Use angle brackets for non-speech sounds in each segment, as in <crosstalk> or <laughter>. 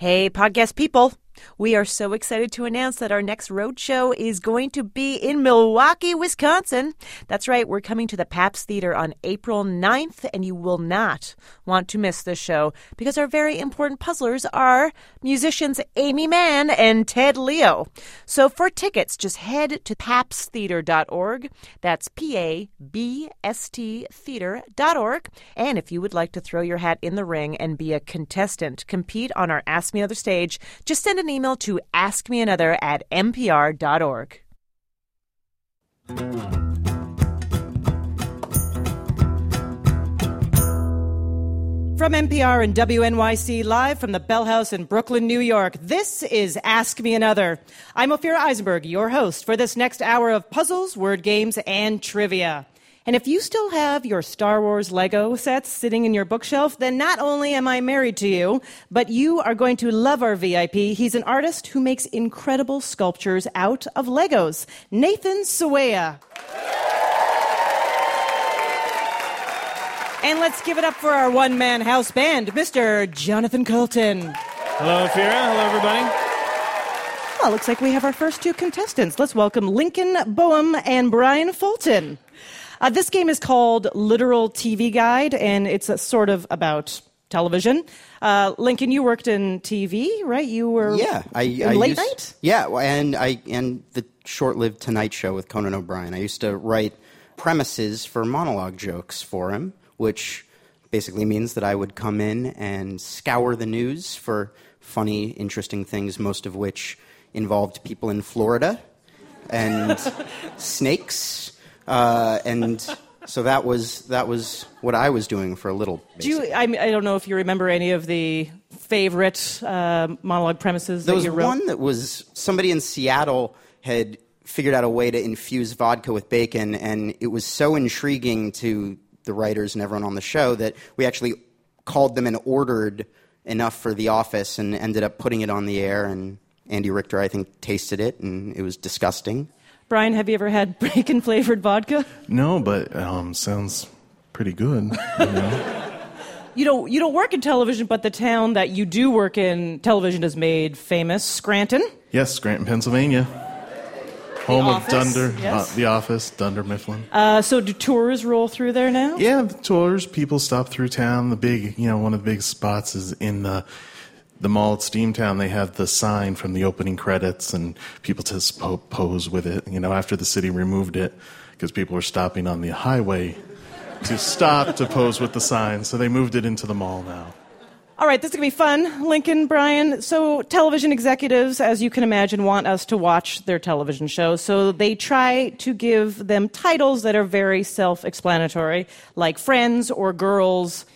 Hey, podcast people. We are so excited to announce that our next road show is going to be in Milwaukee, Wisconsin. That's right, we're coming to the Pabst Theater on April 9th, and you will not want to miss this show because our very important puzzlers are musicians Aimee Mann and Ted Leo. So for tickets, just head to pabsttheater.org. That's P A B S T theater.org. And if you would like to throw your hat in the ring and be a contestant, compete on our Ask Me Another stage, just send an email to askmeanother at npr.org. From NPR and WNYC, live from the Bell House in Brooklyn, New York, this is Ask Me Another. I'm Ophira Eisenberg, your host for this next hour of puzzles, word games, and trivia. And if you still have your Star Wars Lego sets sitting in your bookshelf, then not only am I married to you, but you are going to love our VIP. He's an artist who makes incredible sculptures out of Legos. Nathan Sawaya. And let's give it up for our one man house band, Mr. Jonathan Coulton. Hello, Ophira. Hello, everybody. Well, looks like we have our first two contestants. Let's welcome Lincoln Boehm and Brian Fulton. Uh, this game is called Literal TV Guide, and it's a sort of about television. Uh, Lincoln, you worked in TV, right? You were yeah, I, I late used, night. Yeah, and I and the short-lived Tonight Show with Conan O'Brien. I used to write premises for monologue jokes for him, which basically means that I would come in and scour the news for funny, interesting things, most of which involved people in Florida and <laughs> snakes uh, and so that was that was what I was doing for a little. Do you? I, I don't know if you remember any of the favorite uh, monologue premises. There that was you wrote? one that was somebody in Seattle had figured out a way to infuse vodka with bacon, and it was so intriguing to the writers and everyone on the show that we actually called them and ordered enough for the office, and ended up putting it on the air. And Andy Richter, I think, tasted it, and it was disgusting. Brian, have you ever had bacon flavored vodka? No, but um, sounds pretty good. You, know? <laughs> you don't you don't work in television, but the town that you do work in, television has made famous, Scranton. yes, Scranton, Pennsylvania. Home The of Dunder, yes. uh, The Office, Dunder Mifflin. Uh, so do tours roll through there now? yeah, the tours, people stop through town. The big, you know, one of the big spots is in the the mall at Steamtown. They have the sign from the opening credits, and people just po- pose with it. You know, after the city removed it because people were stopping on the highway to stop to pose with the sign, so they moved it into the mall now. All right, this is going to be fun. Lincoln, Brian. So, television executives, as you can imagine, want us to watch their television shows. So, they try to give them titles that are very self explanatory, like Friends or Girls.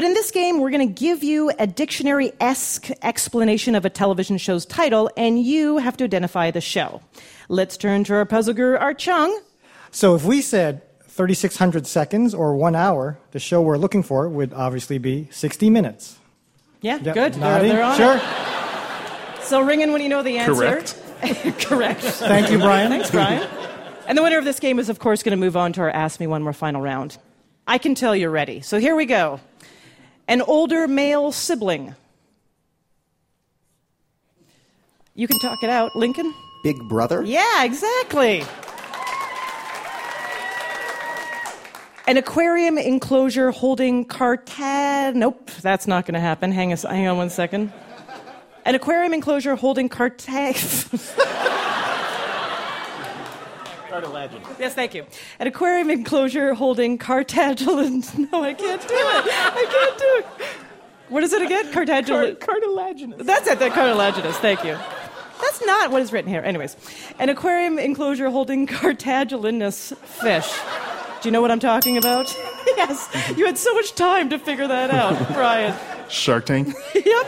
But in this game, we're going to give you a dictionary esque explanation of a television show's title, and you have to identify the show. Let's turn to our puzzle guru, Art Chung. So if we said 3,600 seconds or one hour, the show we're looking for would obviously be 60 minutes. Yeah, Yep, good. They're, they're on sure. it. So, ring in when you know the answer. Correct. <laughs> Correct. Thank you, Brian. Thanks, Brian. And the winner of this game is, of course, going to move on to our Ask Me One More final round. I can tell you're ready. So here we go. An older male sibling. You can talk it out, Lincoln. Big Brother. Yeah, exactly. An aquarium enclosure holding cartad. Nope, that's not going to happen. Hang, us, hang on one second. An aquarium enclosure holding cartag. <laughs> Yes, thank you. An aquarium enclosure holding cartilaginous. <laughs> No, I can't do it. I can't do it. What is it again? Cartilaginous. cartilaginous. That's it. The cartilaginous. Thank you. That's not what is written here. Anyways, an aquarium enclosure holding cartilaginous fish. Do you know what I'm talking about? <laughs> yes. You had so much time to figure that out, <laughs> Brian. Shark Tank. yep.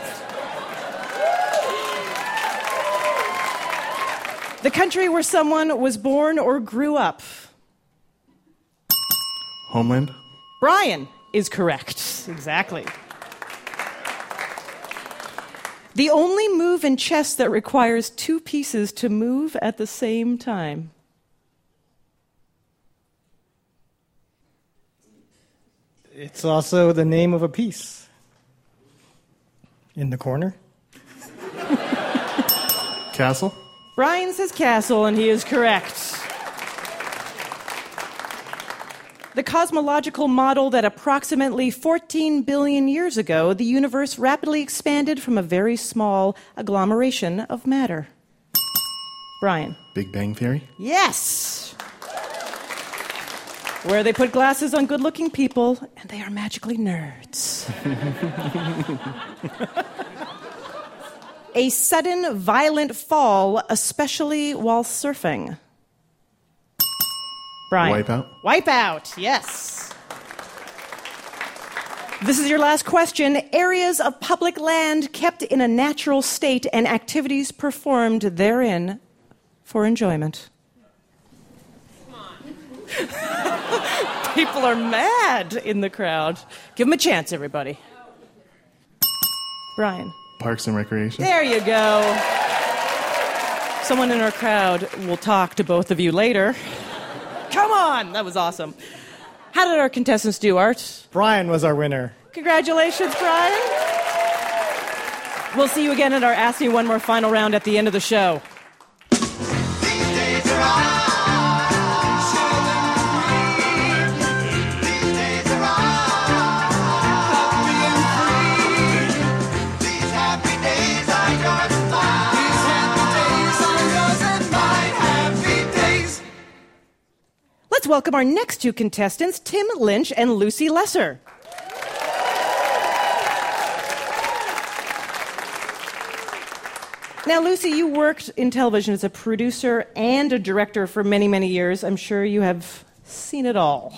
The country where someone was born or grew up. Homeland. Brian is correct. Exactly. The only move in chess that requires two pieces to move at the same time. It's also the name of a piece in the corner. <laughs> Castle? Brian says castle, and he is correct. The cosmological model that approximately 14 billion years ago, the universe rapidly expanded from a very small agglomeration of matter. Brian. Big Bang Theory? Yes! Where they put glasses on good looking people, and they are magically nerds. <laughs> a sudden, violent fall, especially while surfing. Brian. Wipeout? Wipeout, yes. This is your last question. Areas of public land kept in a natural state and activities performed therein for enjoyment. Come <laughs> on. People are mad in the crowd. Give them a chance, everybody. Brian. Parks and Recreation? There you go. Someone in our crowd will talk to both of you later. Come on! That was awesome. How did our contestants do, Art? Brian was our winner. Congratulations, Brian. We'll see you again at our Ask Me One More final round at the end of the show. Let's welcome our next two contestants, Tim Lynch and Lucy Lesser. Now, Lucy, you worked in television as a producer and a director for many, many years. I'm sure you have seen it all.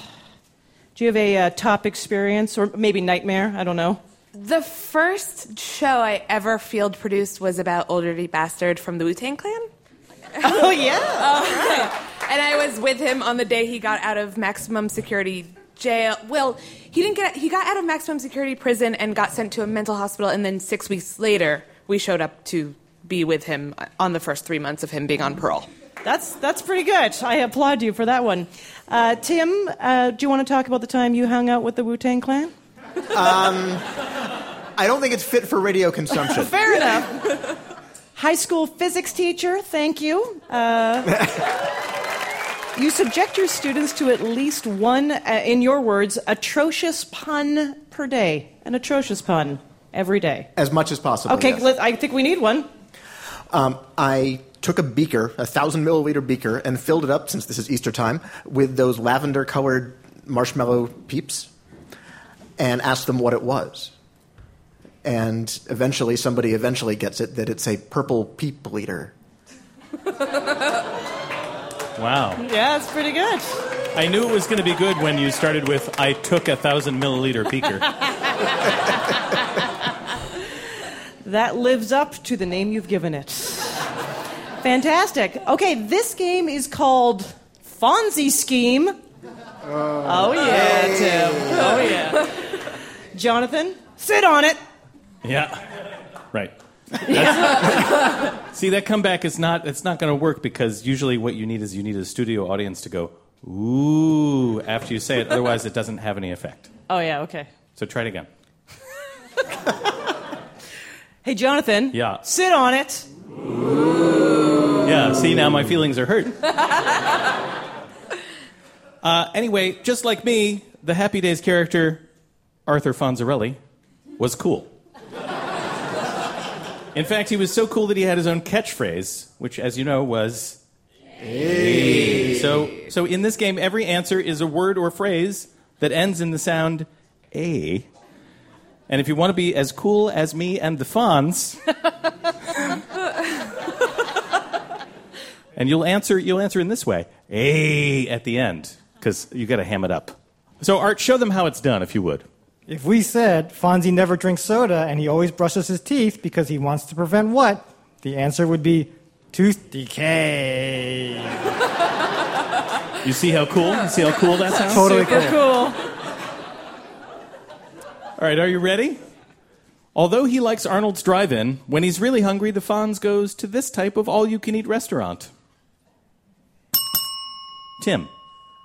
Do you have a uh, top experience or maybe nightmare? I don't know. The first show I ever field produced was about Ol' Dirty Bastard from the Wu Tang Clan. Oh, yeah. <laughs> And I was with him on the day he got out of maximum security jail. Well, he didn't get he got out of maximum security prison and got sent to a mental hospital and then 6 weeks later we showed up to be with him on the first 3 months of him being on parole. That's, that's pretty good. I applaud you for that one. Uh, Tim, uh, do you want to talk about the time you hung out with the Wu Tang Clan? I don't think it's fit for radio consumption. <laughs> Fair enough. High school physics teacher, thank you. Uh, you subject your students to at least one, uh, in your words, atrocious pun per day. An atrocious pun every day. as much as possible. Okay, yes. let, I think we need one. Um, I took a beaker, a thousand milliliter beaker, and filled it up, since this is Easter time, with those lavender colored marshmallow peeps and asked them what it was. And eventually, somebody eventually gets it that it's a purple peep leader. <laughs> Wow. Yeah, it's pretty good. I knew it was going to be good when you started with I took a thousand milliliter beaker. <laughs> That lives up to the name you've given it. Fantastic. Okay, this game is called Fonzie Scheme. oh, oh yeah, Tim. Oh, yeah. Jonathan, sit on it. Yeah. Right. <laughs> See, that comeback is not it's not going to work because usually what you need is you need a studio audience to go ooh after you say it otherwise it doesn't have any effect. Oh, yeah, okay. So try it again. Hey, Jonathan. Yeah. Sit on it. Yeah, see, now my feelings are hurt. <laughs> uh, anyway, just like me, the Happy Days character, Arthur Fonzarelli, was cool. In fact, he was so cool that he had his own catchphrase, which, as you know, was. Hey. So, so in this game, every answer is a word or phrase that ends in the sound A. And if you want to be as cool as me and the Fonz, <laughs> and you'll answer you'll answer in this way a at the end because you got to ham it up so art show them how it's done if you would If we said Fonzie never drinks soda and he always brushes his teeth because he wants to prevent what, the answer would be tooth decay. you see how cool you see how cool that sounds Totally Super cool. cool. all right are you ready although he likes arnold's drive-in when he's really hungry the fonz goes to this type of all-you-can-eat restaurant tim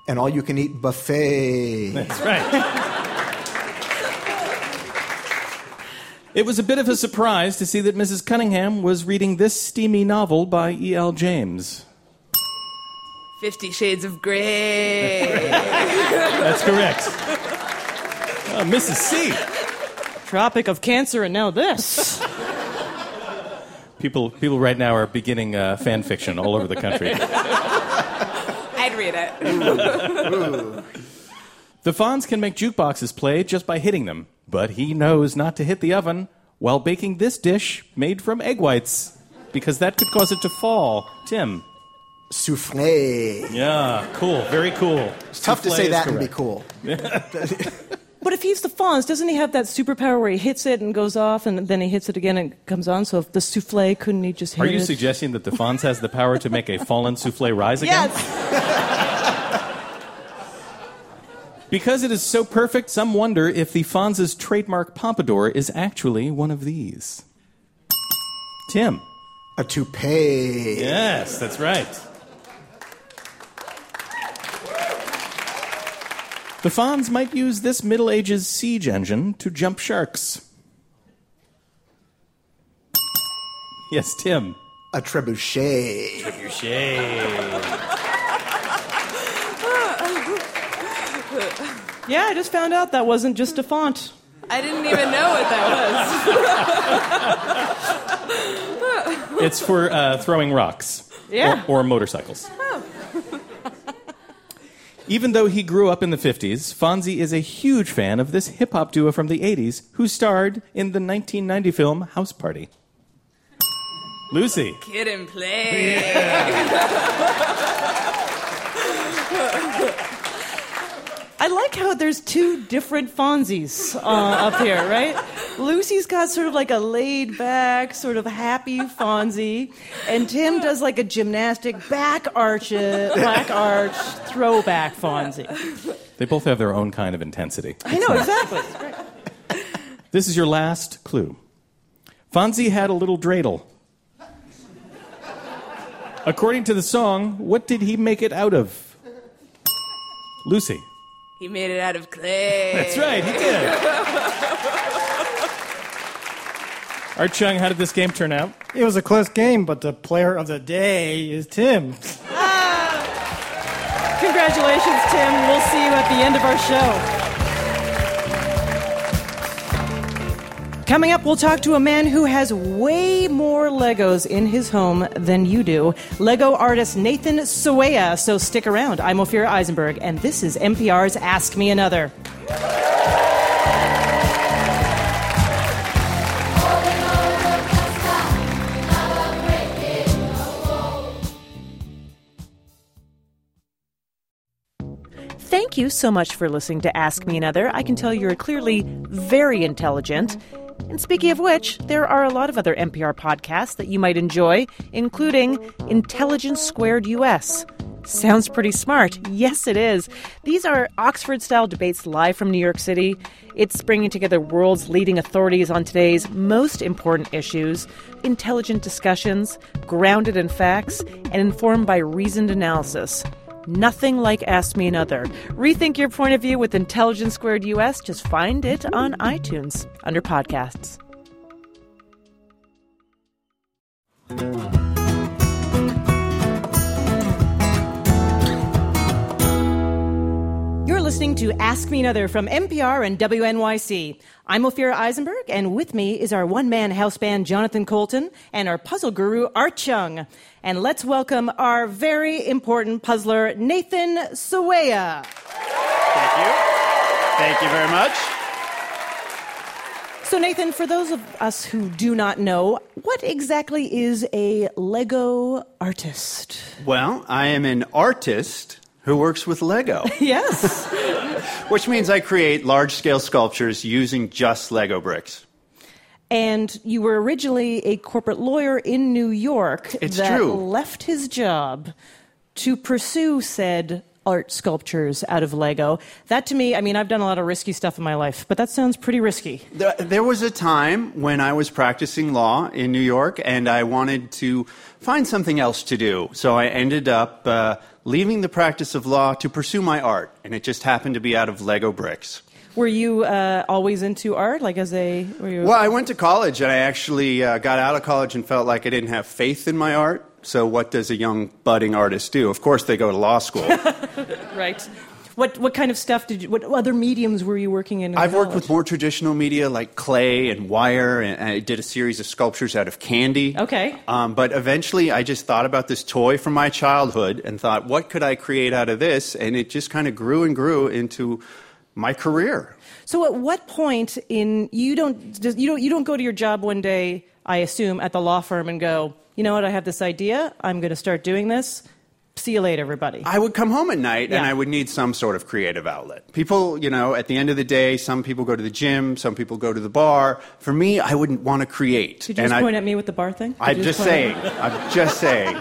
An all you can eat buffet. that's right It was a bit of a surprise to see that Mrs. Cunningham was reading this steamy novel by E.L. James. Fifty Shades of Grey. <laughs> That's correct. Oh, Mrs. C. Tropic of Cancer, and now this. <laughs> People, people right now are beginning uh, fan fiction all over the country. <laughs> I'd read it. The Fonz can make jukeboxes play just by hitting them, but he knows not to hit the oven while baking this dish made from egg whites because that could cause it to fall. Tim. Souffle. Yeah, cool. Very cool. It's tough to say is that and be cool. <laughs> But if he's the Fonz, doesn't he have that superpower where he hits it and goes off, and then he hits it again and it comes on? So if the souffle, couldn't he just hit Are you it? suggesting that the Fonz has the power to make a fallen souffle rise again? Yes. <laughs> Because it is so perfect, some wonder if the Fonz's trademark pompadour is actually one of these. Tim. A toupee. Yes, that's right. The Fonz might use this Middle Ages siege engine to jump sharks. Yes, Tim. A trebuchet. Yeah, I just found out that wasn't just a font. I didn't even know what that was. <laughs> It's for uh, throwing rocks. Yeah. Or, or motorcycles. <laughs> Even though he grew up in the 50s, Fonzie is a huge fan of this hip hop duo from the 80s who starred in the 1990 film House Party. Lucy. Kid and play. I like how there's two different Fonzies uh, up here, right? Lucy's got sort of like a laid back, sort of happy Fonzie, and Tim does like a gymnastic back arch, back arch throwback Fonzie. They both have their own kind of intensity. I know exactly. This is your last clue. Fonzie had a little dreidel. According to the song, what did he make it out of? Lucy. He made it out of clay. That's right, he did. Art Chung, how did this game turn out? It was a close game, but the player of the day is Tim. Ah. Congratulations, Tim. We'll see you at the end of our show. Coming up, we'll talk to a man who has way more Legos in his home than you do. Lego artist Nathan Sawaya. So stick around. I'm Ophira Eisenberg, and this is NPR's Ask Me Another. Thank you so much for listening to Ask Me Another. I can tell you're clearly very intelligent. And speaking of which, there are a lot of other NPR podcasts that you might enjoy, including Intelligence Squared US. Sounds pretty smart. Yes, it is. These are Oxford style debates live from New York City. It's bringing together world's leading authorities on today's most important issues, intelligent discussions, grounded in facts, and informed by reasoned analysis. Nothing like Ask Me Another. Rethink your point of view with Intelligence Squared US. Just find it on iTunes under podcasts. Listening to Ask Me Another from NPR and WNYC. I'm Ophira Eisenberg, and with me is our one man house band, Jonathan Coulton, and our puzzle guru, Art Chung. And let's welcome our very important puzzler, Nathan Sawaya. Thank you. Thank you very much. So, Nathan, for those of us who do not know, what exactly is a Lego artist? Well, I am an artist who works with Lego, <laughs> Yes. which means I create large scale sculptures using just Lego bricks. and you were originally a corporate lawyer in New York It's that true. left his job to pursue said art sculptures out of Lego. That to me, I mean, I've done a lot of risky stuff in my life, but that sounds pretty risky. There- There was a time when I was practicing law in New York and I wanted to find something else to do. So I ended up uh, leaving the practice of law to pursue my art, and it just happened to be out of Lego bricks. Were you uh, always into art? Like as a were you? Well, I went to college and I actually uh, got out of college and felt like I didn't have faith in my art. So, what does a young budding artist do? Of course, they go to law school. <laughs> right. What what kind of stuff did you? What other mediums were you working in? in I've worked with more traditional media like clay and wire, and I did a series of sculptures out of candy. Okay. Um, but eventually, I just thought about this toy from my childhood and thought, what could I create out of this? And it just kind of grew and grew into my career. So at what point in you don't you don't you don't go to your job one day, I assume, at the law firm and go, you know what, I have this idea, I'm going to start doing this. See you later, everybody. I would come home at night and I would need some sort of creative outlet. People, you know, at the end of the day, some people go to the gym, some people go to the bar. For me, I wouldn't want to create. Did you and just I, point at me with the bar thing? Did I'm just saying. I'm just saying.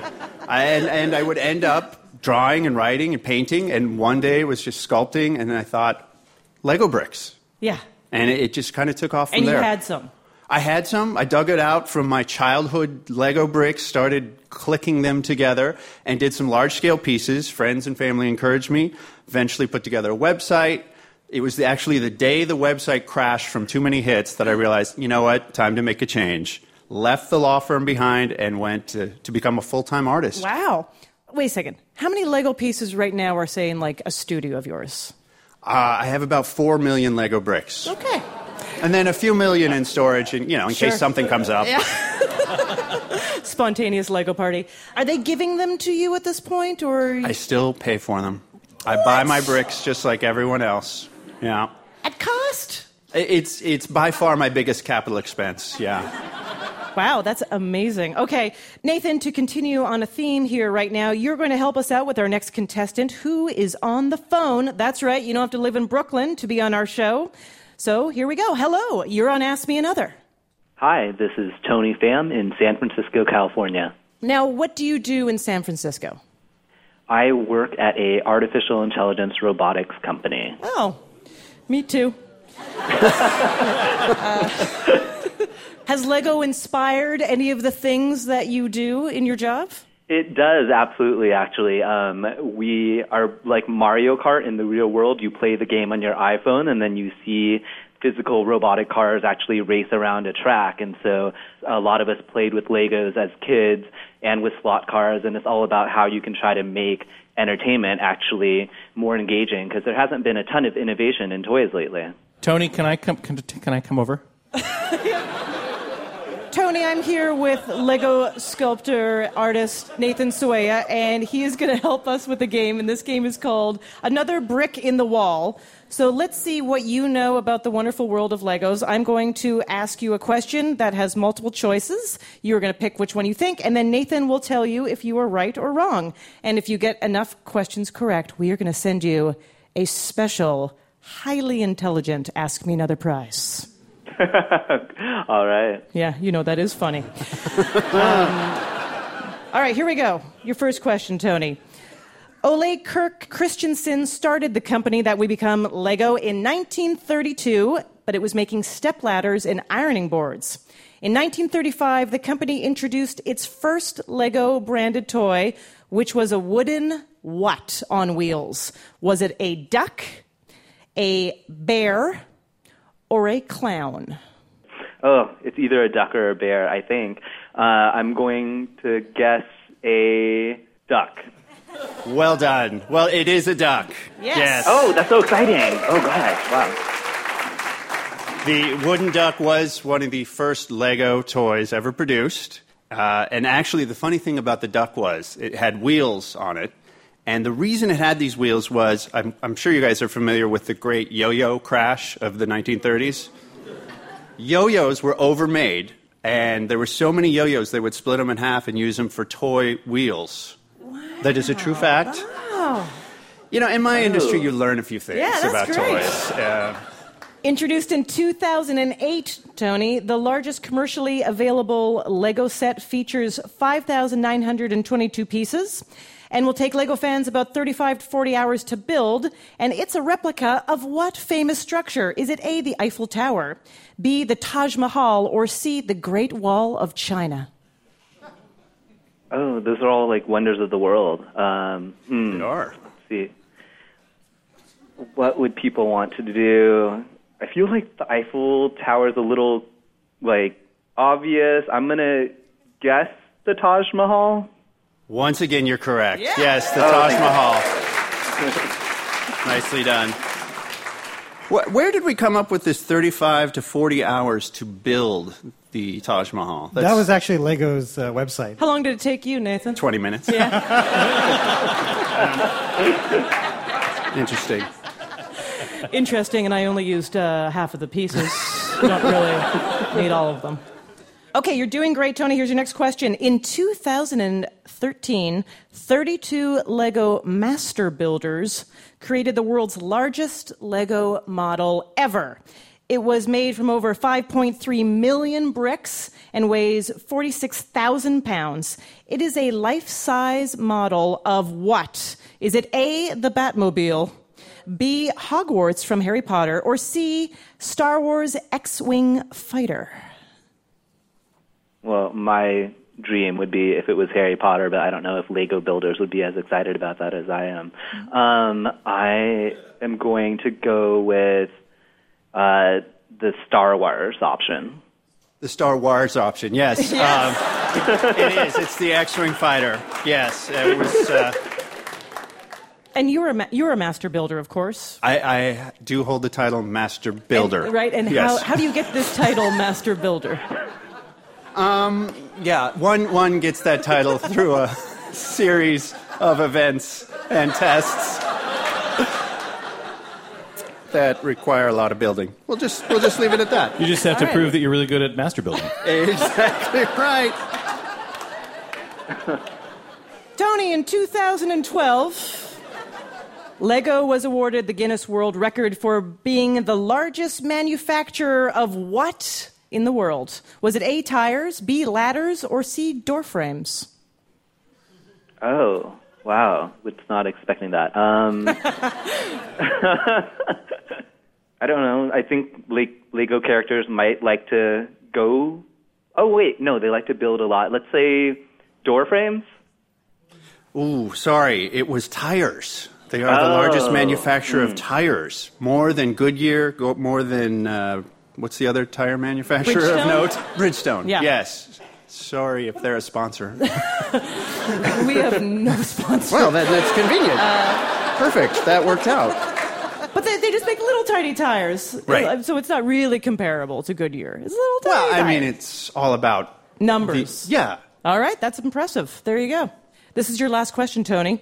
I, and, and I would end up drawing and writing and painting, and one day it was just sculpting, and then I thought, Lego bricks. Yeah. And it, it just kind of took off from And you there. had some. I had some. I dug it out from my childhood Lego bricks, started clicking them together, and did some large scale pieces. Friends and family encouraged me. Eventually, put together a website. It was the, actually the day the website crashed from too many hits that I realized, you know what, time to make a change. Left the law firm behind and went to, to become a full time artist. Wow. Wait a second. How many Lego pieces right now are say in like a studio of yours? Uh, I have about four million Lego bricks, Okay. and then a few million in storage, and you know, in Sure. case something comes up. <laughs> Spontaneous Lego party. Are they giving them to you at this point, or I still pay for them. I buy my bricks just like everyone else. Yeah. at cost? It's, it's by far my biggest capital expense. Yeah. Wow, that's amazing. Okay, Nathan, to continue on a theme here right now, you're going to help us out with our next contestant who is on the phone. That's right, you don't have to live in Brooklyn to be on our show. So here we go. Hello, you're on Ask Me Another. Hi, this is Tony Pham in San Francisco, California. Now, what do you do in San Francisco? I work at a artificial intelligence robotics company. Oh, me too. Uh, <laughs> has Lego inspired any of the things that you do in your job? It does absolutely. Actually, um, we are like Mario Kart in the real world. You play the game on your iPhone, and then you see physical robotic cars actually race around a track. And so, a lot of us played with Legos as kids and with slot cars, and it's all about how you can try to make entertainment actually more engaging because there hasn't been a ton of innovation in toys lately. Tony, can I come? Can, can I come over? <laughs> Tony, I'm here with Lego sculptor artist Nathan Sawaya, and he is going to help us with a game. And this game is called Another Brick in the Wall. So let's see what you know about the wonderful world of Legos. I'm going to ask you a question that has multiple choices. You're going to pick which one you think, and then Nathan will tell you if you are right or wrong. And if you get enough questions correct, we are going to send you a special, highly intelligent Ask Me Another prize. <laughs> All right. Yeah, you know that is funny. <laughs> um, all right, here we go. Your first question, Tony. Ole Kirk Christiansen started the company that we become Lego in 1932, but it was making step ladders and ironing boards. In 1935, the company introduced its first Lego branded toy, which was a wooden what on wheels? Was it a duck, a bear, or a clown? Oh, it's either a duck or a bear, I think. Uh, I'm going to guess a duck. Well done. Well, it is a duck. Yes. Oh, that's so exciting. Oh, gosh. Wow. The wooden duck was one of the first Lego toys ever produced. Uh, and actually, the funny thing about the duck was it had wheels on it. And the reason it had these wheels was I'm, I'm sure you guys are familiar with the great yo yo crash of the 1930s. Yo yos were overmade, and there were so many yo yos they would split them in half and use them for toy wheels. That is a true fact. You know, in my industry, you learn a few things Yeah, about great. toys. Uh, Introduced in 2008, Tony, the largest commercially available Lego set features 5,922 pieces and will take Lego fans about 35 to 40 hours to build. And it's a replica of what famous structure? Is it A, the Eiffel Tower, B, the Taj Mahal, or C, the Great Wall of China? Oh, those are all like wonders of the world. Um, hmm, they are. Let's see. what would people want to do? I feel like the Eiffel Tower is a little like obvious. I'm gonna guess the Taj Mahal. Once again, you're correct. Yeah. Yes, the Oh, Taj Mahal. <laughs> Nicely done. Where did we come up with this 35 to 40 hours to build the Taj Mahal? that was actually Lego's uh, website. How long did it take you, Nathan? 20 minutes. <laughs> Interesting. Interesting, and I only used uh, half of the pieces. <laughs> Don't really need all of them. Okay, you're doing great, Tony. Here's your next question. In 2013, 32 Lego master builders created the world's largest Lego model ever. It was made from over 5.3 million bricks and weighs 46,000 pounds. It is a life size model of what? Is it A, the Batmobile, B, Hogwarts from Harry Potter, or C, Star Wars X Wing fighter? Well, my dream would be if it was Harry Potter, but I don't know if Lego builders would be as excited about that as I am. Um, I am going to go with uh, the Star Wars option. The Star Wars option, <laughs> yes. Um, it is. It's the X-wing fighter. Yes, it was. Uh, And you're a, ma- you're a master builder, of course. I, I do hold the title Master Builder. And- right? And yes. how, how do you get this title, Master Builder? Um, yeah, one one gets that title through a series of events and tests that require a lot of building. We'll just we'll just leave it at that. You just have to All right. prove that you're really good at master building. exactly <laughs> right. Tony, in 2012, Lego was awarded the Guinness World Record for being the largest manufacturer of what in the world? Was it A, tires, B, ladders, or C, door frames? Oh, wow. Was not expecting that. Um, <laughs> <laughs> I don't know. I think Le- Lego characters might like to go. Oh, wait. No, they like to build a lot. Let's say door frames. Ooh, sorry, it was tires. They are the largest Oh. manufacturer of tires, more than Goodyear, go, more than uh, what's the other tire manufacturer of note? Bridgestone. Yeah. Yes. Sorry if they're a sponsor. <laughs> We have no sponsor. well, that, that's convenient. Uh, Perfect. That worked out. But they, they just make little tiny tires. Right. Uh, so it's not really comparable to Goodyear. It's a little tiny Well, I tire. mean, it's all about Numbers. The, yeah. All right, that's impressive. There you go. This is your last question, Tony.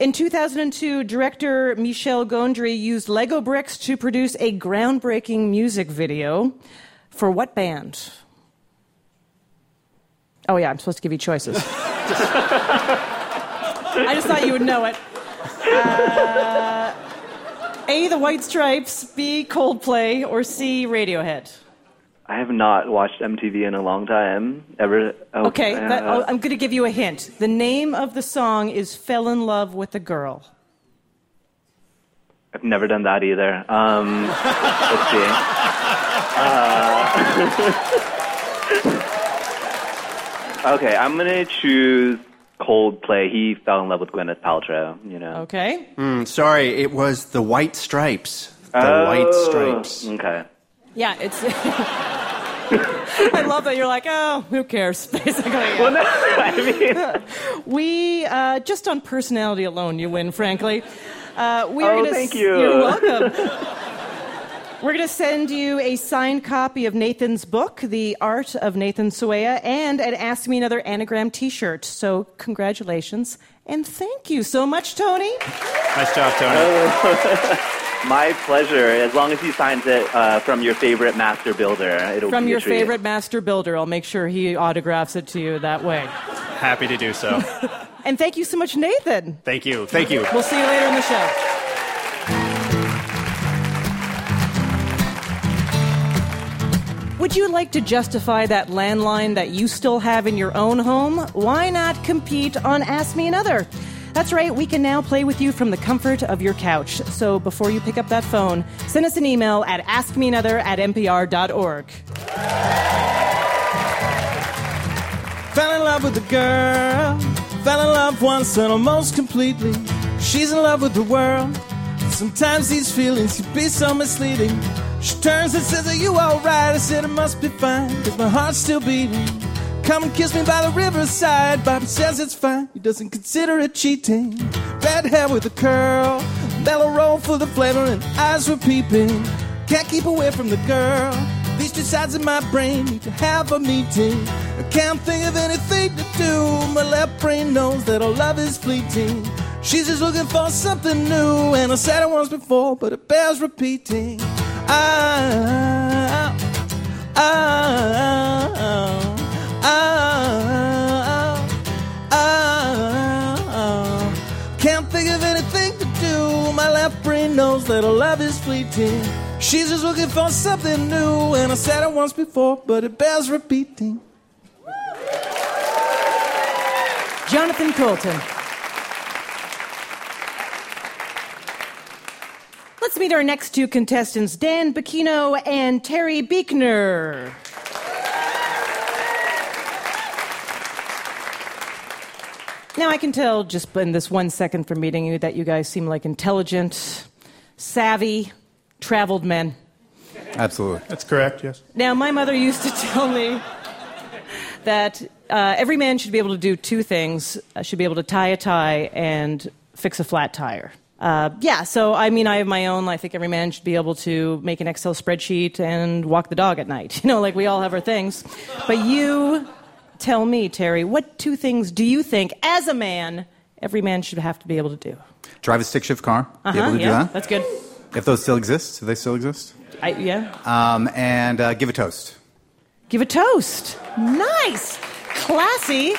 In 2002, director Michel Gondry used Lego bricks to produce a groundbreaking music video. For what band? Oh, yeah, I'm supposed to give you choices. I just thought you would know it. Uh, a, the White Stripes, B, Coldplay, or C, Radiohead? I have not watched MTV in a long time. Ever? Oh, Okay, that, uh, I'll- I'm going to give you a hint. The name of the song is Fell in Love with a Girl. I've never done that either. Um, <laughs> let's see. Uh, <laughs> okay, I'm gonna choose Coldplay. He fell in love with Gwyneth Paltrow. You know. Okay? Mm, sorry, it was the White Stripes. The Oh, White Stripes. Okay. Yeah, it's. <laughs> I love that you're like, oh, who cares, <laughs> basically. Well, no, <laughs> I mean, We, uh, just on personality alone, you win, frankly. Uh, we Oh, are gonna thank s- you. You're welcome. We're going to send you a signed copy of Nathan's book, The Art of Nathan Sawaya, and an Ask Me Another anagram t shirt. So, congratulations and thank you so much, Tony. Nice job, Tony. <laughs> my pleasure. As long as he signs it uh, from your favorite master builder, it'll From be your a treat. favorite master builder. I'll make sure he autographs it to you that way. Happy to do so. <laughs> And thank you so much, Nathan. Thank you. Thank you. We'll see you later in the show. Would you like to justify that landline that you still have in your own home? Why not compete on Ask Me Another? That's right, we can now play with you from the comfort of your couch. So before you pick up that phone, send us an email at askmeanother at npr.org. Fell in love with a girl. Fell in love once and almost completely. She's in love with the world. sometimes these feelings can be so misleading. She turns and says, Are you alright? I said, It must be fine, cause my heart's still beating. Come and kiss me by the riverside. Bobby says it's fine, he doesn't consider it cheating. Red hair with a curl, mellow roll full of flavor, and eyes were peeping. Can't keep away from the girl. These two sides of my brain need to have a meeting. I can't think of anything to do. My left brain knows that our love is fleeting. She's just looking for something new, and I said it once before, but it bears repeating. Ah, ah, ah, ah, ah, ah. Can't think of anything to do. My left brain knows that our love is fleeting. She's just looking for something new, and I said it once before, but it bears repeating. Jonathan Coulton. Let's meet our next two contestants, Dan Bacchino and Terry Beekner. Now, I can tell just in this one second from meeting you that you guys seem like intelligent, savvy, traveled men. Absolutely. That's correct, yes. Now, my mother used to <laughs> tell me that uh, every man should be able to do two things uh, should be able to tie a tie and fix a flat tire. Uh, yeah, so I mean, I have my own. I think every man should be able to make an Excel spreadsheet and walk the dog at night. <laughs> You know, like we all have our things. But you tell me, Terry, what two things do you think, as a man, every man should have to be able to do? Drive a stick shift car. Uh-huh, able to yeah, do that. that's good. If those still exist, do they still exist? I, yeah. Um, and uh, give a toast. Give a toast. Nice. Classy.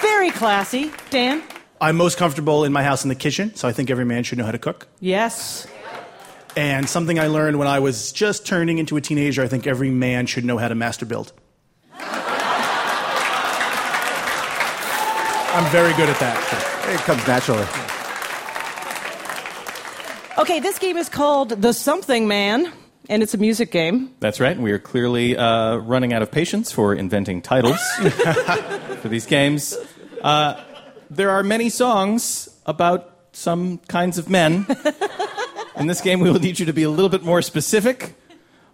Very classy. Dan? I'm most comfortable in my house in the kitchen, so I think every man should know how to cook. Yes. And something I learned when I was just turning into a teenager, I think every man should know how to master build. <laughs> I'm very good at that. It comes naturally. Okay, this game is called The Something Man, and it's a music game. That's right. We are clearly uh, running out of patience for inventing titles <laughs> <laughs> for these games. Uh, there are many songs about some kinds of men. <laughs> In this game, we will need you to be a little bit more specific.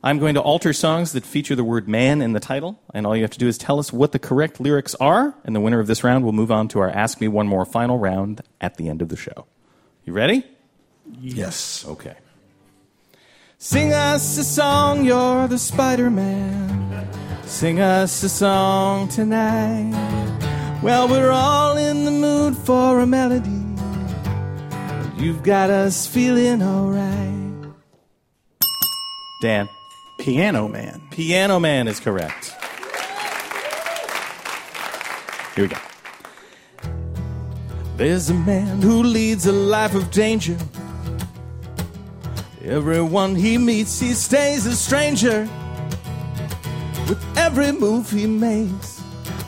I'm going to alter songs that feature the word man in the title, and all you have to do is tell us what the correct lyrics are, and the winner of this round will move on to our Ask Me One More final round at the end of the show. You ready? Yes. Okay. Sing us a song, you're the Spider Man. Sing us a song tonight. Well, we're all in the mood for a melody. You've got us feeling alright. Dan. Piano Man. Piano Man is correct. Here we go. There's a man who leads a life of danger. Everyone he meets, he stays a stranger. With every move he makes,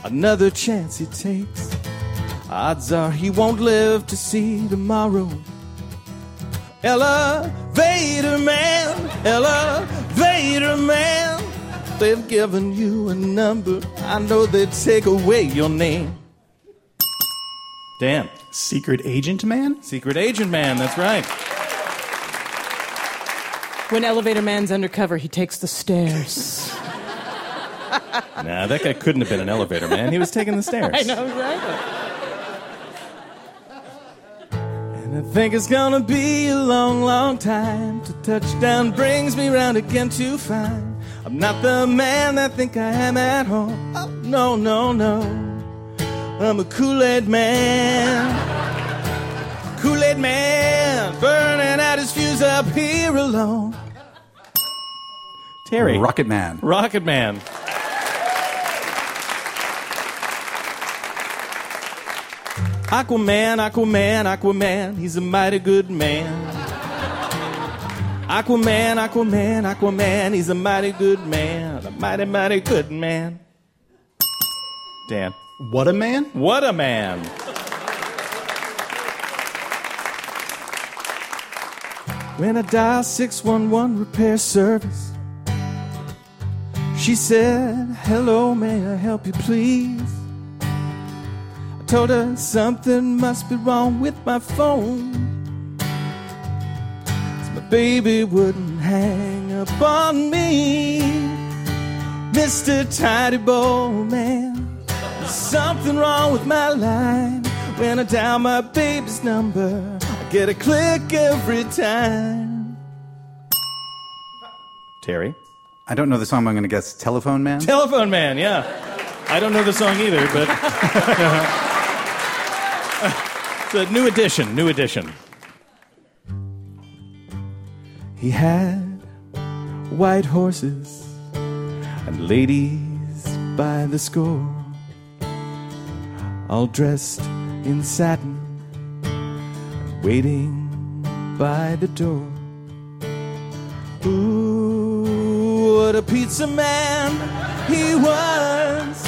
another chance he takes. Odds are he won't live to see tomorrow. Elevator man, elevator man. They've given you a number. I know they'd take away your name. Damn. Secret Agent Man? Secret Agent Man, that's right. When Elevator Man's undercover, he takes the stairs. <laughs> Nah, that guy couldn't have been an elevator man. He was taking the stairs. <laughs> I know, exactly. And I think it's gonna be a long, long time till touchdown brings me round again to find I'm not the man I think I am at home. Oh, no, no, no. I'm a Kool-Aid man. Kool-Aid man, burning out his fuse up here alone. Terry. Rocket Man. Rocket Man. Aquaman, Aquaman, Aquaman, he's a mighty good man. Aquaman, Aquaman, Aquaman, he's a mighty good man. A mighty, mighty good man. Dan. What a man? What a man. When I dial 611 repair service, she said, Hello, may I help you, please? I told her something must be wrong with my phone. My baby wouldn't hang up on me. Mr. Tidy Bowl Man, there's something wrong with my line. When I dial my baby's number, I get a click every time. Terry? I don't know the song, but I'm going to guess Telephone Man. Telephone Man, yeah. I don't know the song either, but. <laughs> it's a new edition, new edition. He had white horses and ladies by the score, all dressed in satin, waiting by the door. Ooh, what a pizza man he was.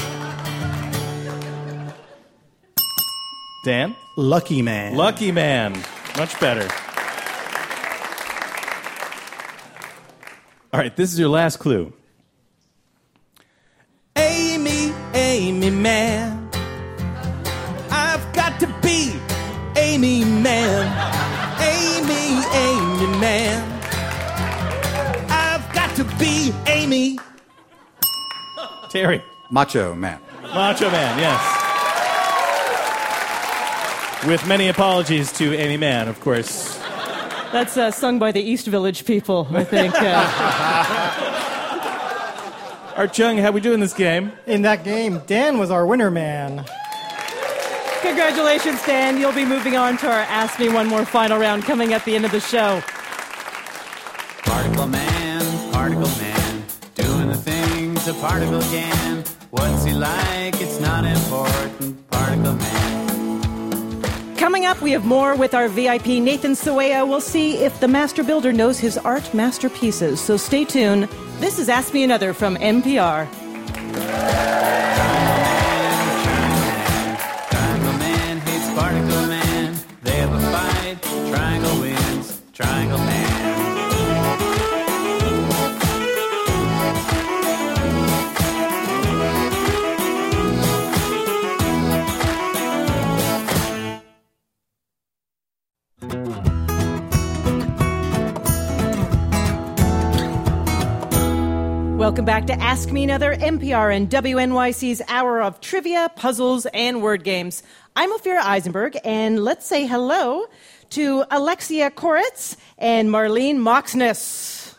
Dan? Lucky Man. Lucky Man. Much better. All right, this is your last clue. Amy, Aimee Mann. I've got to be Aimee Mann. Amy, Aimee Mann. I've got to be Amy. Terry. Macho Man. Macho Man, yes. With many apologies to Aimee Mann, of course. That's uh, sung by the East Village people, I think. Uh, <laughs> Art Chung, how we doing this game? In that game, Dan was our winner man. congratulations, Dan. You'll be moving on to our Ask Me One More final round coming at the end of the show. Particle man, particle man, doing the things a particle can. What's he like? It's not important. Particle man. Coming up, we have more with our VIP, Nathan Sawaya. We'll see if the master builder knows his art masterpieces. So stay tuned. This is Ask Me Another from NPR. Triangle man hates particle man. They have a fight. Triangle wins. Triangle man. Welcome back to Ask Me Another, NPR and WNYC's hour of trivia, puzzles, and word games. I'm Ophira Eisenberg, and let's say hello to Alexia Koritz and Marlene Moxness.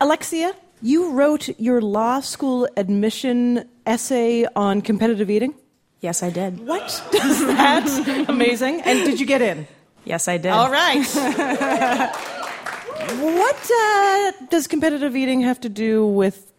Alexia, you wrote your law school admission essay on competitive eating? Yes, I did. What <laughs> does that? Amazing. And did you get in? Yes, I did. All right. <laughs> what uh, does competitive eating have to do with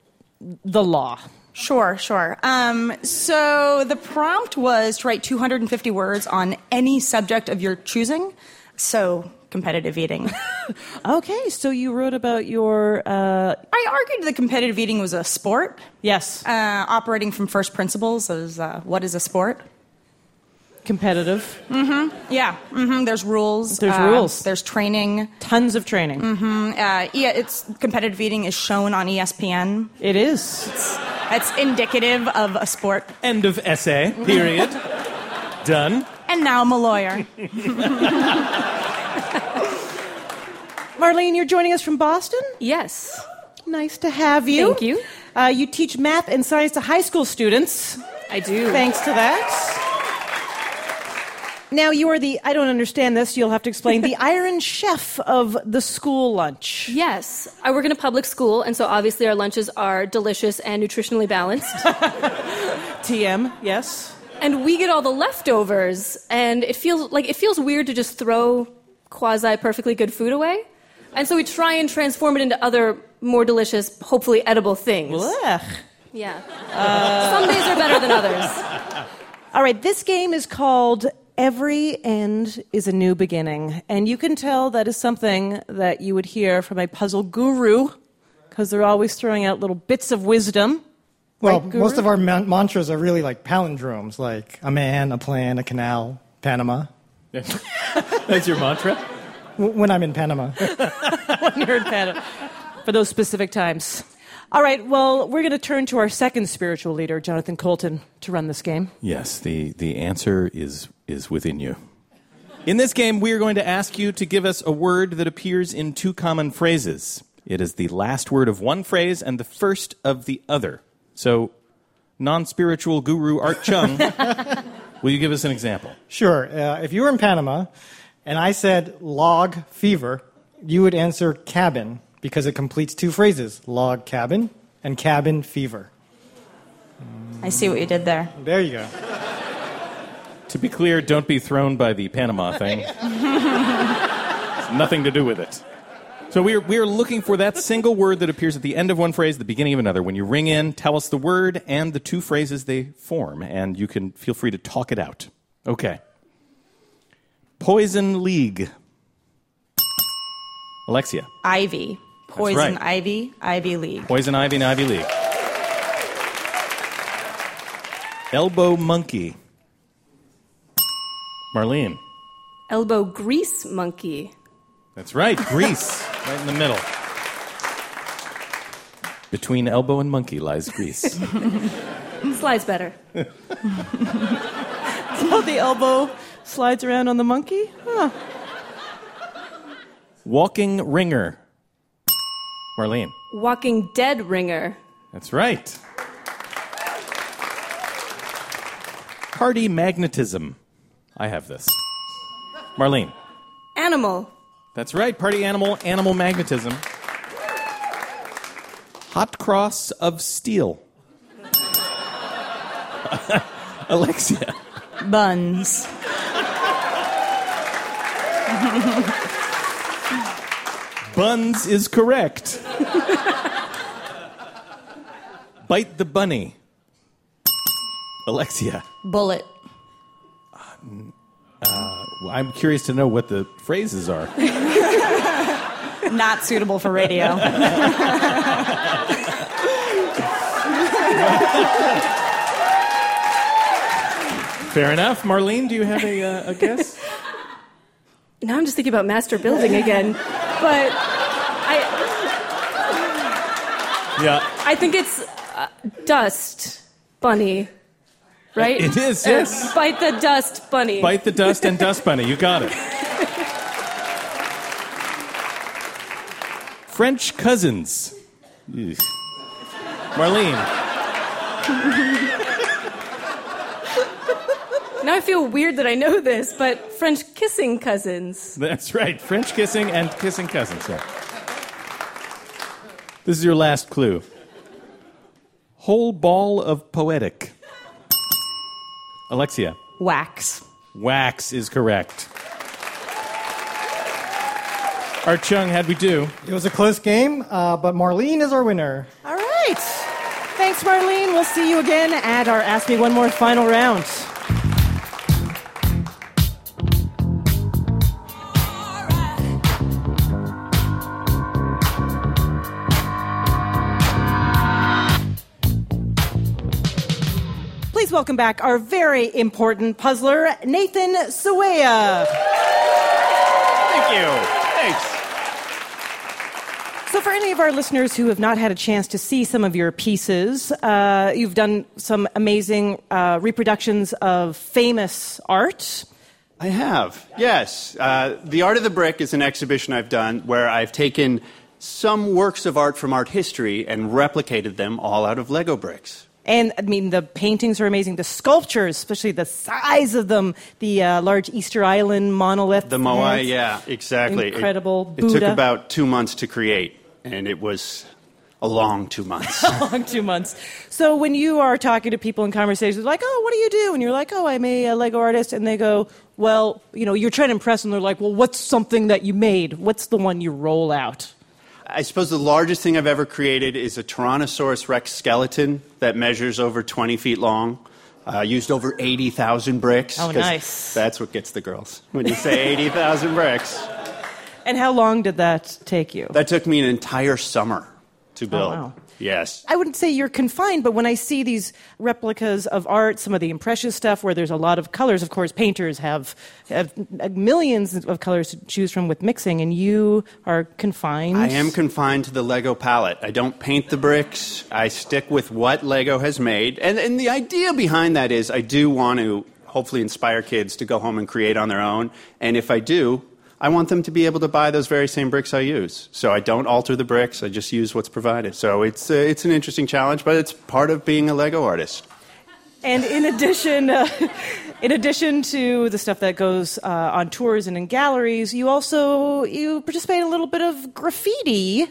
the law? Sure, sure. Um, so the prompt was to write 250 words on any subject of your choosing. So competitive eating. <laughs> okay, so you wrote about your. Uh... I argued that competitive eating was a sport. Yes. Uh, operating from first principles as uh, what is a sport? Competitive. Mm-hmm. Yeah. Mm-hmm. There's rules. There's uh, rules. There's training. Tons of training. Mm-hmm. Uh, yeah, it's competitive eating is shown on ESPN. It is. It's, it's indicative of a sport. End of essay, period. <laughs> Done. And now I'm a lawyer. <laughs> Marlene, you're joining us from Boston? Yes. Nice to have you. Thank you. Uh, you teach math and science to high school students. I do. Thanks to that. Now, you are the, I don't understand this, you'll have to explain, the <laughs> iron chef of the school lunch. Yes, I work in a public school, and so obviously our lunches are delicious and nutritionally balanced. <laughs> <laughs> TM, yes. And we get all the leftovers, and it feels like it feels weird to just throw quasi perfectly good food away. And so we try and transform it into other more delicious, hopefully edible things. Blech. Yeah. Some days are better than others. All right, this game is called Every End is a New Beginning. And you can tell that is something that you would hear from a puzzle guru, because they're always throwing out little bits of wisdom. Well, Right, most of our man- mantras are really like palindromes, like a man, a plan, a canal, Panama. <laughs> That's your mantra? When I'm in Panama. <laughs> when you're in Panama for those specific times. All right, well, we're going to turn to our second spiritual leader, Jonathan Coulton, to run this game. Yes, the, the answer is, is within you. In this game, we are going to ask you to give us a word that appears in two common phrases. It is the last word of one phrase and the first of the other. So, non spiritual guru Art Chung, <laughs> will you give us an example? Sure. Uh, if you were in Panama and I said log fever, you would answer cabin because it completes two phrases log cabin and cabin fever. I see what you did there. There you go. To be clear, don't be thrown by the Panama thing. <laughs> It's nothing to do with it. So we are, we are looking for that single word that appears at the end of one phrase, the beginning of another. When you ring in, tell us the word and the two phrases they form, and you can feel free to talk it out. Okay. Poison League. Alexia. Ivy. Poison right. ivy, Ivy League. Poison Ivy and Ivy League. Elbow Monkey. Marlene. Elbow grease monkey. That's right, grease. <laughs> right in the middle. Between elbow and monkey lies grease. <laughs> Slides better. <laughs> So the elbow slides around on the monkey? Huh. Walking ringer. Marlene. Walking dead ringer. That's right. Party magnetism. I have this. Marlene. Animal. That's right. Party animal, animal magnetism. Hot cross of steel. <laughs> Alexia. Buns. Buns is correct. <laughs> Bite the bunny. Alexia. Bullet. Uh, I'm curious to know what the phrases are. <laughs> Not suitable for radio. Fair enough. Marlene, do you have a, uh, a guess? Now I'm just thinking about master building again. But I, Yeah. I think it's uh, dust bunny, right? It is, Uh, yes. bite the dust bunny. Bite the dust and dust bunny. You got it. French cousins. Eugh. Marlene. Now I feel weird that I know this, but French kissing cousins. That's right. French kissing and kissing cousins. Yeah. This is your last clue. Whole ball of poetic. Alexia. Wax. Wax is correct. Art Chung, how'd we do? It was a close game, uh, but Marlene is our winner. All right. Thanks, Marlene. We'll see you again at our Ask Me One More final round. Welcome back our very important puzzler, Nathan Sawaya. Thank you. Thanks. So, for any of our listeners who have not had a chance to see some of your pieces, uh, you've done some amazing uh, reproductions of famous art. I have, yes. Uh, the Art of the Brick is an exhibition I've done where I've taken some works of art from art history and replicated them all out of Lego bricks. And I mean, the paintings are amazing. The sculptures, especially the size of them, the uh, large Easter Island monolith. The Moai, yeah, exactly. It- Incredible It, took about two months to create, and it was a long two months. <laughs> long two months. So when you are talking to people in conversations, like, "Oh, what do you do?" and you're like, "Oh, I'm a, uh Lego artist," and they go, "Well, you know, you're trying to impress them." They're like, "Well, what's something that you made? What's the one you roll out?" I suppose the largest thing I've ever created is a Tyrannosaurus Rex skeleton that measures over 20 feet long. Uh, used over 80,000 bricks. Oh, nice. That's what gets the girls when you say 80,000 bricks. And how long did that take you? That took me an entire summer to build. wow. Yes. I wouldn't say you're confined, but when I see these replicas of art, some of the impressionist stuff where there's a lot of colors, of course, painters have, have millions of colors to choose from with mixing, and you are confined. I am confined to the Lego palette. I don't paint the bricks. I stick with what Lego has made. And, and the idea behind that is I do want to hopefully inspire kids to go home and create on their own. And if I do, I want them to be able to buy those very same bricks I use. So I don't alter the bricks, I just use what's provided. So it's, uh, it's an interesting challenge, but it's part of being a Lego artist. And in addition, uh, <laughs> in addition to the stuff that goes uh, on tours and in galleries, you also you participate in a little bit of graffiti.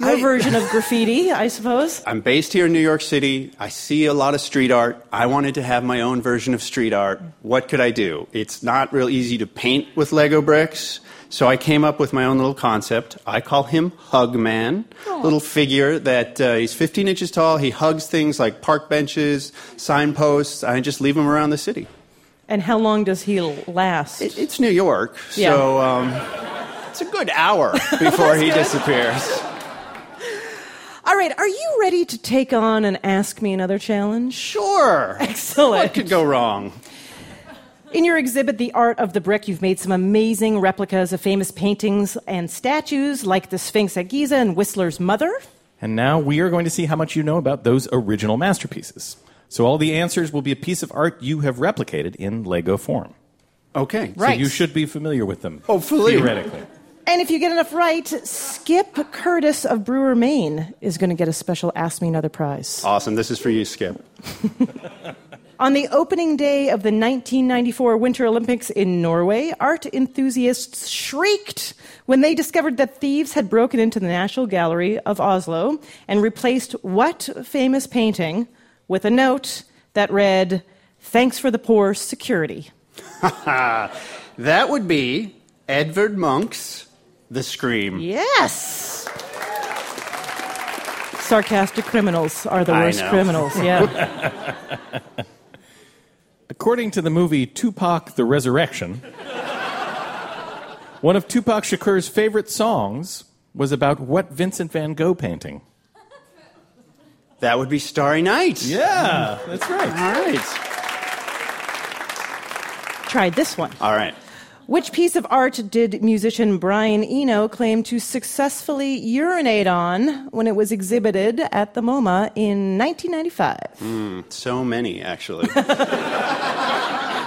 Your I- version of <laughs> graffiti, I suppose. I'm based here in New York City. I see a lot of street art. I wanted to have my own version of street art. What could I do? It's not real easy to paint with Lego bricks. So I came up with my own little concept. I call him Hug Man. Little figure that uh, he's 15 inches tall. He hugs things like park benches, signposts. I just leave him around the city. And how long does he last? it's New York, Yeah. so um, it's a good hour <laughs> before he disappears. All right, are you ready to take on and ask me another challenge? Sure. Excellent. What could go wrong? In your exhibit, The Art of the Brick, you've made some amazing replicas of famous paintings and statues like the Sphinx at Giza and Whistler's Mother. And now we are going to see how much you know about those original masterpieces. So all the answers will be a piece of art you have replicated in Lego form. Okay. Right. So you should be familiar with them. Oh, Hopefully. Theoretically. And if you get enough right, Skip Curtis of Brewer, Maine is going to get a special Ask Me Another prize. Awesome. This is for you, Skip. <laughs> On the opening day of the 1994 Winter Olympics in Norway, art enthusiasts shrieked when they discovered that thieves had broken into the National Gallery of Oslo and replaced what famous painting with a note that read, Thanks for the poor security. <laughs> that would be Edvard Munch's The Scream. Yes! Sarcastic criminals are the worst criminals, yeah. <laughs> According to the movie Tupac the Resurrection, one of Tupac Shakur's favorite songs was about what Vincent van Gogh painting? That would be Starry Night. Yeah, that's right. All right. Try this one. All right. Which piece of art did musician Brian Eno claim to successfully urinate on when it was exhibited at the MoMA in 1995? Mm, so many, actually. <laughs>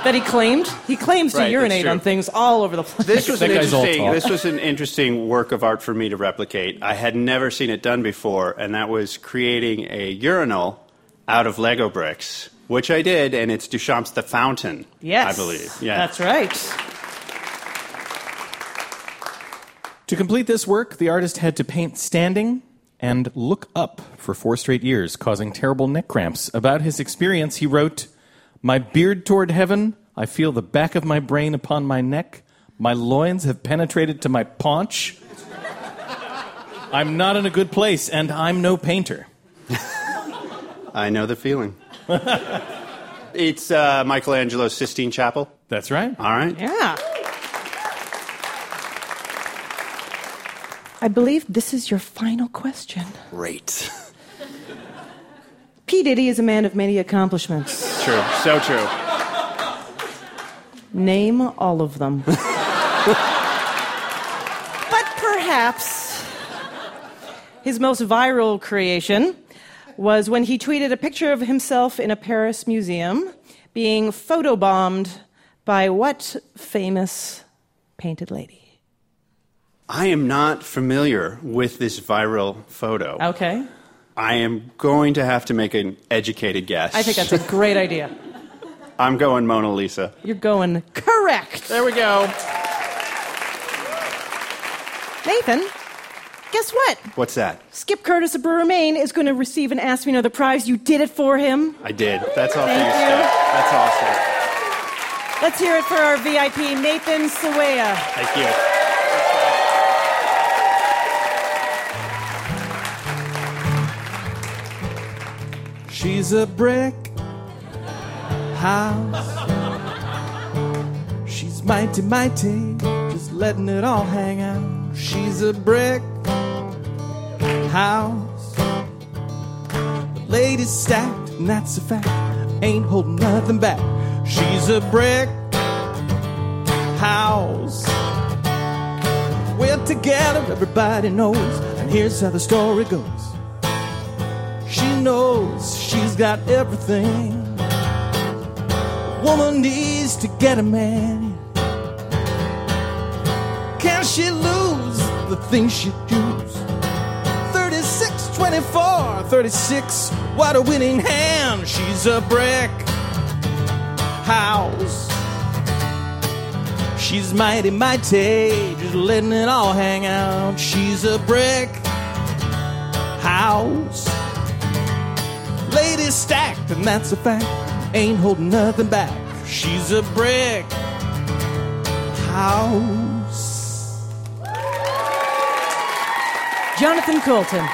That he claimed? He claims to Right, that's urinate true. on things all over the place. This was, an interesting, this was an interesting work of art for me to replicate. I had never seen it done before, and that was creating a urinal out of Lego bricks, which I did, and it's Duchamp's The Fountain, Yes. I believe. Yeah. That's right. To complete this work, the artist had to paint standing and look up for four straight years, causing terrible neck cramps. About his experience, he wrote, My beard toward heaven, I feel the back of my brain upon my neck, my loins have penetrated to my paunch. I'm not in a good place, and I'm no painter. <laughs> I know the feeling. <laughs> it's uh, Michelangelo's Sistine Chapel. That's right. All right. Yeah. I believe this is your final question. Great. P. Diddy is a man of many accomplishments. True. So true. Name all of them. but perhaps his most viral creation was when he tweeted a picture of himself in a Paris museum being photobombed by what famous painted lady? I am not familiar with this viral photo. Okay. I am going to have to make an educated guess. I think that's a great idea. I'm going Mona Lisa. You're going correct. There we go. Nathan, guess what? What's that? Skip Curtis of Brewer, Maine is going to receive an Ask Me Another prize. You did it for him. I did. That's all for Thank you, you. Steph. That's awesome. Let's hear it for our VIP, Nathan Sawaya. Thank you. She's a brick house. She's mighty, mighty, just letting it all hang out. She's a brick house. The lady's stacked, and that's a fact. Ain't holding nothing back. She's a brick house. We're together, everybody knows. And here's how the story goes. She knows she's got everything. A woman needs to get a man. Can she lose the things she does? 36, 24, 36, what a winning hand. She's a brick house. She's mighty, mighty, just letting it all hang out. She's a brick house. Stacked, and that's a fact. Ain't holding nothing back. She's a brick house. Jonathan Coulton.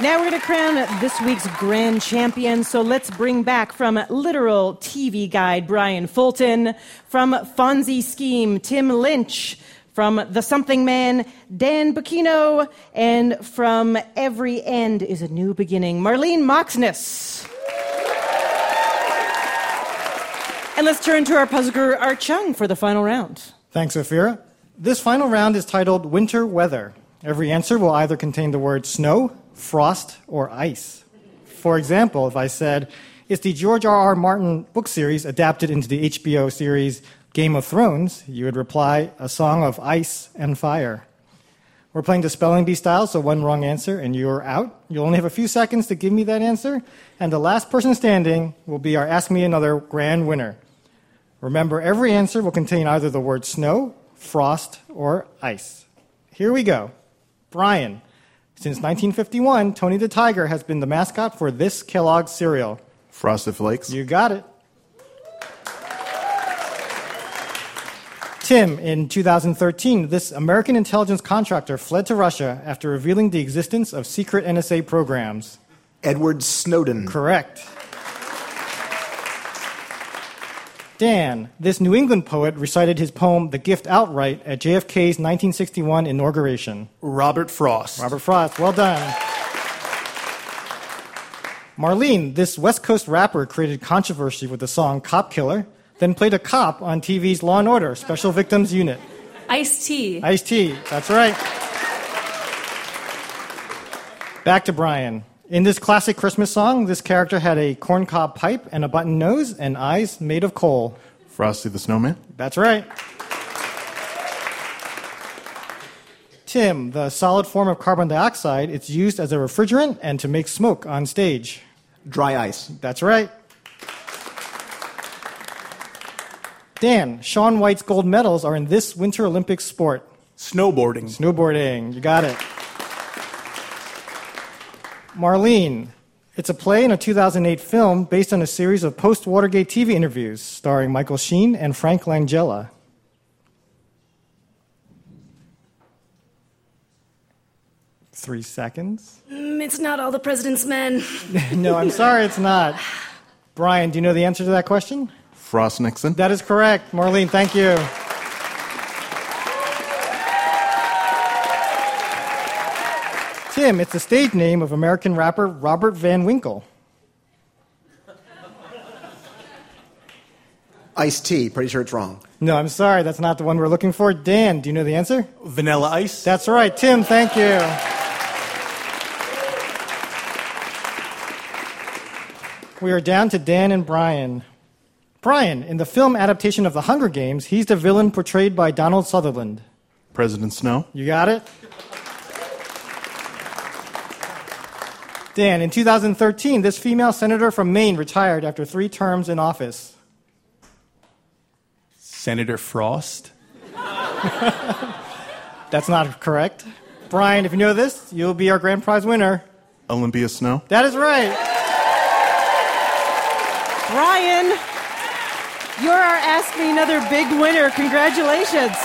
Now we're going to crown this week's grand champion. So let's bring back from literal TV guide Brian Fulton, from Fonzie Scheme Tim Lynch, from The Something Man Dan Bacchino, and from Every End is a New Beginning Marlene Moxness. And let's turn to our puzzle guru Art Chung for the final round. Thanks, Ophira. This final round is titled Winter Weather. Every answer will either contain the word snow, frost, or ice. For example, if I said, It's the George R. R. Martin book series adapted into the HBO series Game of Thrones, you would reply, A Song of Ice and Fire. We're playing the spelling bee style, so one wrong answer and you're out. You'll only have a few seconds to give me that answer, and the last person standing will be our Ask Me Another grand winner. Remember, every answer will contain either the word snow, frost, or ice. Here we go. Brian, since 1951, Tony the Tiger has been the mascot for this Kellogg cereal. Frosted Flakes. You got it. Tim, in 2013, this American intelligence contractor fled to Russia after revealing the existence of secret NSA programs. Edward Snowden. Correct. Dan, this New England poet recited his poem The Gift outright at JFK's 1961 inauguration. Robert Frost. Robert Frost, well done. Marlene, this West Coast rapper created controversy with the song Cop Killer, then played a cop on TV's Law and Order Special Victims Unit. Ice T. Ice T, that's right. Back to Brian. In this classic Christmas song, this character had a corncob pipe and a button nose and eyes made of coal. Frosty the Snowman. That's right. Tim, the solid form of carbon dioxide, it's used as a refrigerant and to make smoke on stage. Dry ice. That's right. Dan, Shaun White's gold medals are in this Winter Olympic sport. Snowboarding. Snowboarding, you got it. Marlene, it's a play in a 2008 film based on a series of post Watergate TV interviews starring Michael Sheen and Frank Langella. Three seconds. Mm, it's not all the president's men. <laughs> no, I'm sorry, it's not. <sighs> Brian, do you know the answer to that question? Frost Nixon. That is correct. Marlene, thank you. Tim, it's the stage name of American rapper Robert Van Winkle. Ice T. Pretty sure it's wrong. No, I'm sorry, that's not the one we're looking for. Dan, do you know the answer? Vanilla Ice. That's right. Tim, thank you. We are down to Dan and Brian. Brian, in the film adaptation of The Hunger Games, he's the villain portrayed by Donald Sutherland. President Snow. You got it? Dan, in 2013, this female senator from Maine retired after three terms in office. Senator Frost. <laughs> That's not correct. Brian, if you know this, you'll be our grand prize winner. Olympia Snowe. That is right. Brian, you're our Ask Me Another big winner. Congratulations.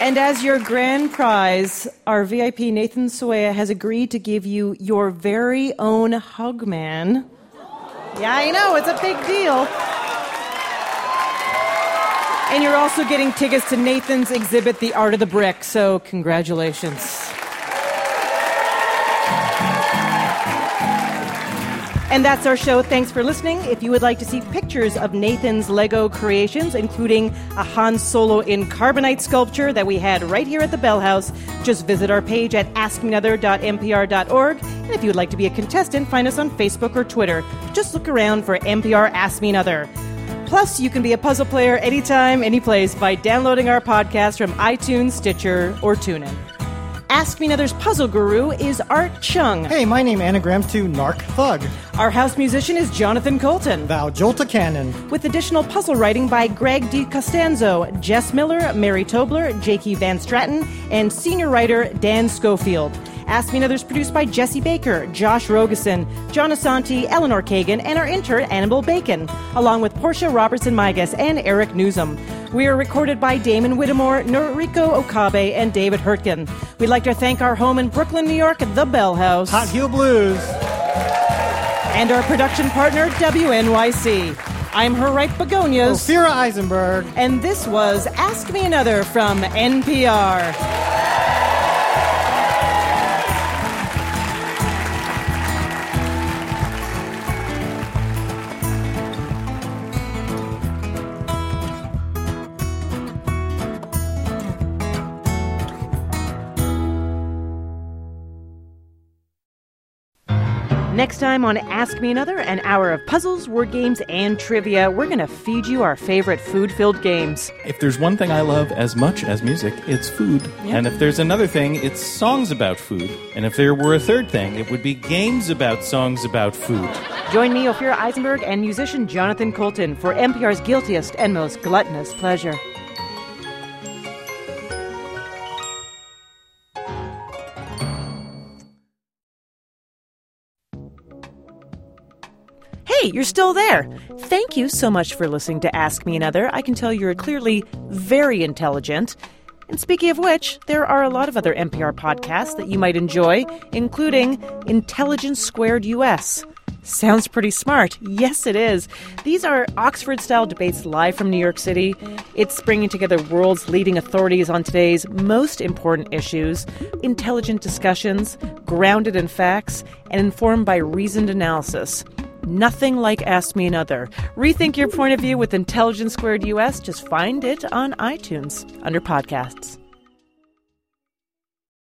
And as your grand prize, our VIP Nathan Sawaya has agreed to give you your very own hug man. Yeah, I know, it's a big deal. And you're also getting tickets to Nathan's exhibit, The Art of the Brick, so congratulations. And that's our show. Thanks for listening. If you would like to see pictures of Nathan's Lego creations, including a Han Solo in carbonite sculpture that we had right here at the Bell House, just visit our page at askmeanother.npr.org. And if you would like to be a contestant, find us on Facebook or Twitter. Just look around for NPR Ask Me Another. Plus, you can be a puzzle player anytime, anyplace by downloading our podcast from iTunes, Stitcher, or TuneIn. Ask Me Another's puzzle guru is Art Chung. Hey, my name anagrams to Narc Thug. Our house musician is Jonathan Coulton. Thou Jolta Cannon. With additional puzzle writing by Greg D. Costanzo, Jess Miller, Mary Tobler, Jakey Van Stratton, and senior writer Dan Schofield. Ask Me Another's produced by Jesse Baker, Josh Rogosin, John Asante, Eleanor Kagan, and our intern, Annabelle Bacon, along with Portia Robertson Migas and Eric Newsom. We are recorded by Damon Whittemore, Noriko Okabe, and David Hurtgen. We'd like to thank our home in Brooklyn, New York, the Bell House. Hot Heel Blues. And our production partner, WNYC. I'm her right begonias. Ophira Eisenberg. And this was Ask Me Another from NPR. Next time on Ask Me Another, an hour of puzzles, word games, and trivia, we're going to feed you our favorite food filled games. If there's one thing I love as much as music, it's food. Yeah. And if there's another thing, it's songs about food. And if there were a third thing, it would be games about songs about food. Join me, Ophira Eisenberg, and musician Jonathan Coulton for NPR's Guiltiest and Most Gluttonous Pleasure. Hey, you're still there. Thank you so much for listening to Ask Me Another. I can tell you're clearly very intelligent. And speaking of which, there are a lot of other NPR podcasts that you might enjoy, including Intelligence Squared US. Sounds pretty smart. Yes, it is. These are Oxford style debates live from New York City. It's bringing together world's leading authorities on today's most important issues, intelligent discussions, grounded in facts, and informed by reasoned analysis. Nothing like Ask Me Another. Rethink your point of view with Intelligence Squared US. Just find it on iTunes under podcasts.